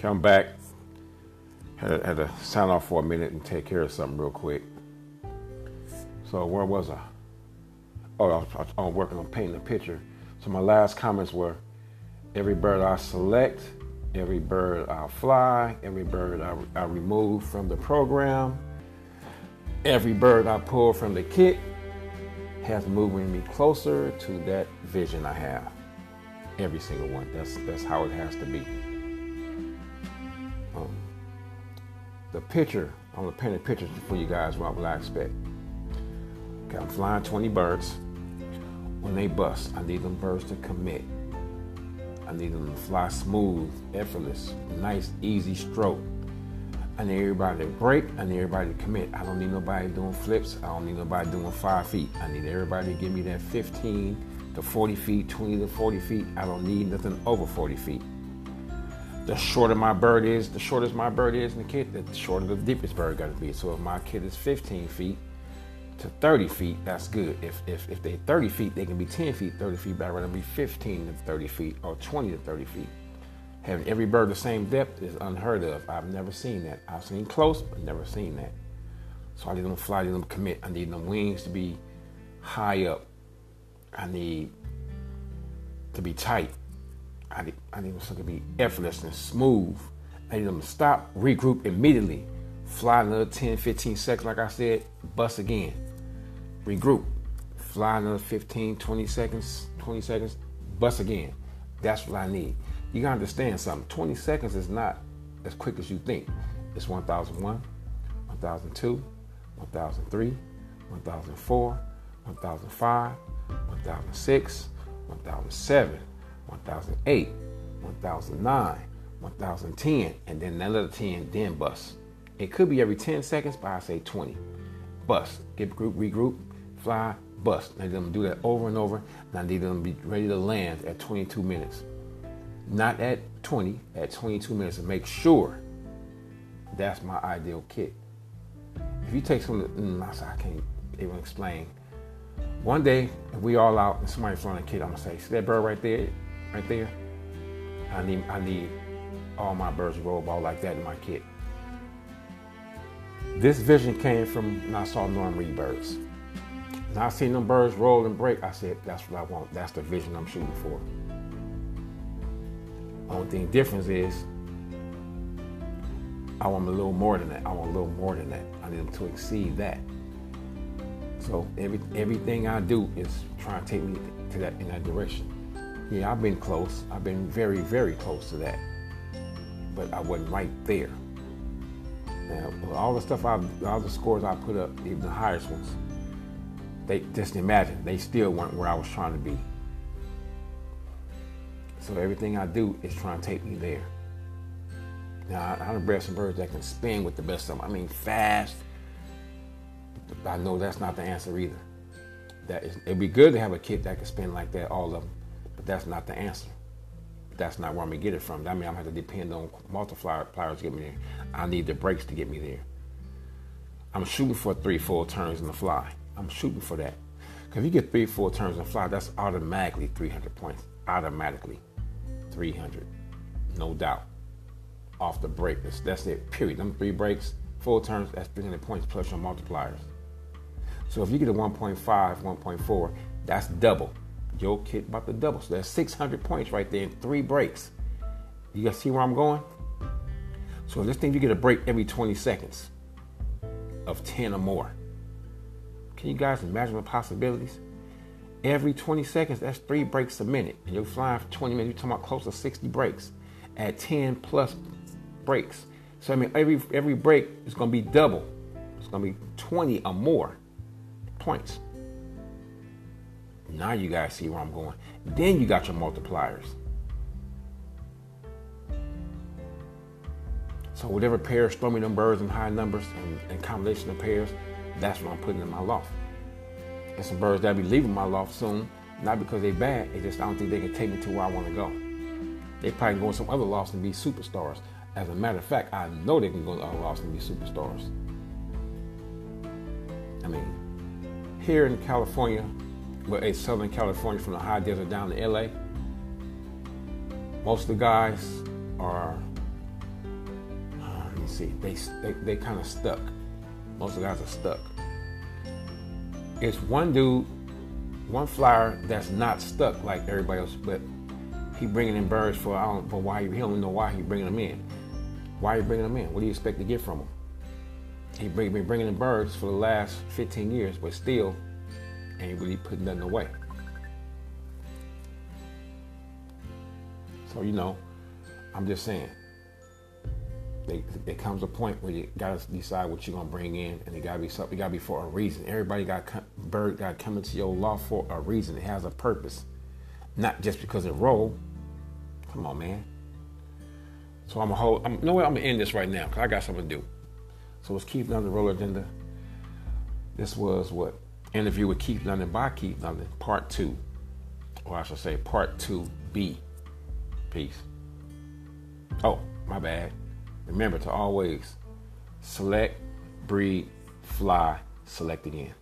Come back. Had, had to sign off for a minute and take care of something real quick. So where was I? Oh, I was, I was working on painting a picture. So my last comments were: every bird I select, every bird I fly, every bird I, I remove from the program, every bird I pull from the kit has moving me closer to that vision I have. Every single one. That's that's how it has to be. Picture, I'm gonna paint a picture for you guys what I expect. Okay, I'm flying 20 birds. When they bust, I need them birds to commit. I need them to fly smooth, effortless, nice, easy stroke. I need everybody to break. I need everybody to commit. I don't need nobody doing flips. I don't need nobody doing five feet. I need everybody to give me that 15 to 40 feet, 20 to 40 feet. I don't need nothing over 40 feet. The shorter my bird is, the shortest my bird is in the kit, the shorter the deepest bird got to be. So if my kit is 15 feet to 30 feet, that's good. If if if they 30 feet, they can be 10 feet, 30 feet, but I'd rather be 15 to 30 feet or 20 to 30 feet. Having every bird the same depth is unheard of. I've never seen that. I've seen close, but never seen that. So I need them to fly, I need them to commit. I need them wings to be high up. I need to be tight. I need, I need to be effortless and smooth. I need them to stop, regroup immediately, fly another 10, 15 seconds, like I said, bust again, regroup, fly another 15, 20 seconds, 20 seconds, bust again. That's what I need. You gotta understand something. 20 seconds is not as quick as you think. It's 1001, 1002, 1003, 1004, 1005, 1006, 1007, 1008, 1009, 1010, and then another 10, then bust. It could be every 10 seconds, but I say 20. Bust. Get group, regroup, fly, bust. I need them to do that over and over, and I need them to be ready to land at 22 minutes. Not at 20, at 22 minutes, and make sure that's my ideal kit. If you take some, mm, I can't even explain one day, if we all out and somebody flying a kit, I'm gonna say, see that bird right there, right there? I need I need all my birds roll ball like that in my kit. This vision came from when I saw Norm Reed birds. And I seen them birds roll and break. I said, that's what I want. That's the vision I'm shooting for. Only thing difference is I want a little more than that. I want a little more than that. I need them to exceed that. So every everything I do is trying to take me to that in that direction. Yeah, I've been close. I've been very, very close to that, but I wasn't right there. Now, all the stuff I, all the scores I put up, even the highest ones, they just imagine they still weren't where I was trying to be. So everything I do is trying to take me there. Now I, I have bred some birds that can spin with the best of them. I mean, fast, I know that's not the answer either. That is, it'd be good to have a kid that can spin like that, all of them, but that's not the answer. That's not where I'm gonna get it from. That means I'm gonna have to depend on multipliers to get me there. I need the breaks to get me there. I'm shooting for three full turns in the fly. I'm shooting for that. Because if you get three full turns in the fly, that's automatically 300 points. Automatically 300, no doubt. Off the break, that's, that's it. Period. Them three breaks, full turns, that's 300 points plus your multipliers. So if you get a 1.5, 1.4, that's double. Your kit about to double. So that's 600 points right there in three breaks. You guys see where I'm going? So this thing you get a break every 20 seconds of 10 or more. Can you guys imagine the possibilities? Every 20 seconds, that's three breaks a minute. And you're flying for 20 minutes, you're talking about close to 60 breaks at 10 plus breaks. So I mean every every break is gonna be double. It's gonna be 20 or more points. Now you guys see where I'm going. Then you got your multipliers. So whatever pairs throw me them birds in high numbers and, and combination of pairs, that's what I'm putting in my loft. And some birds that'll be leaving my loft soon, not because they bad, they just I don't think they can take me to where I want to go. They probably go in some other lofts and be superstars. As a matter of fact, I know they can go to other lofts and be superstars. I mean, here in California, well, in Southern California, from the high desert down to LA, most of the guys are uh, Let me see, they they, they kind of stuck. Most of the guys are stuck. It's one dude, one flyer that's not stuck like everybody else, but he bringing in birds for I don't for why he don't know why he bringing them in. Why are you bringing them in? What do you expect to get from them? He been bringing in birds for the last 15 years, but still ain't really putting nothing away. So you know, I'm just saying. There comes a point where you gotta decide what you're gonna bring in, and it gotta be something. It gotta be for a reason. Everybody got bird got coming to your law for a reason. It has a purpose, not just because it roll. Come on, man. So I'm a hold. I'm, no way. I'm gonna end this right now because I got something to do. So let's it's Keith the Roller Agenda. This was what interview with Keith London by Keith London, part two, or I should say part two B. Peace. Oh, my bad. Remember to always select, breed, fly, select again.